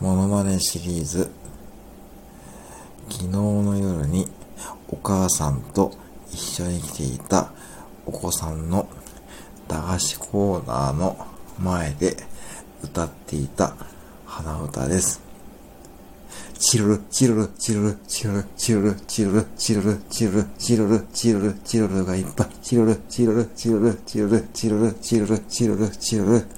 ものまねシリーズ昨日の夜にお母さんと一緒に来ていたお子さんの駄菓子コーナーの前で歌っていた花歌です。チルル、チルル、チルル、チルル、チルル、チルル、チルル、チルル、チルル、チルル、チルルがいっぱい。チルル、チルル、チルル、チルル、チルル、チルル、チルル、チルル。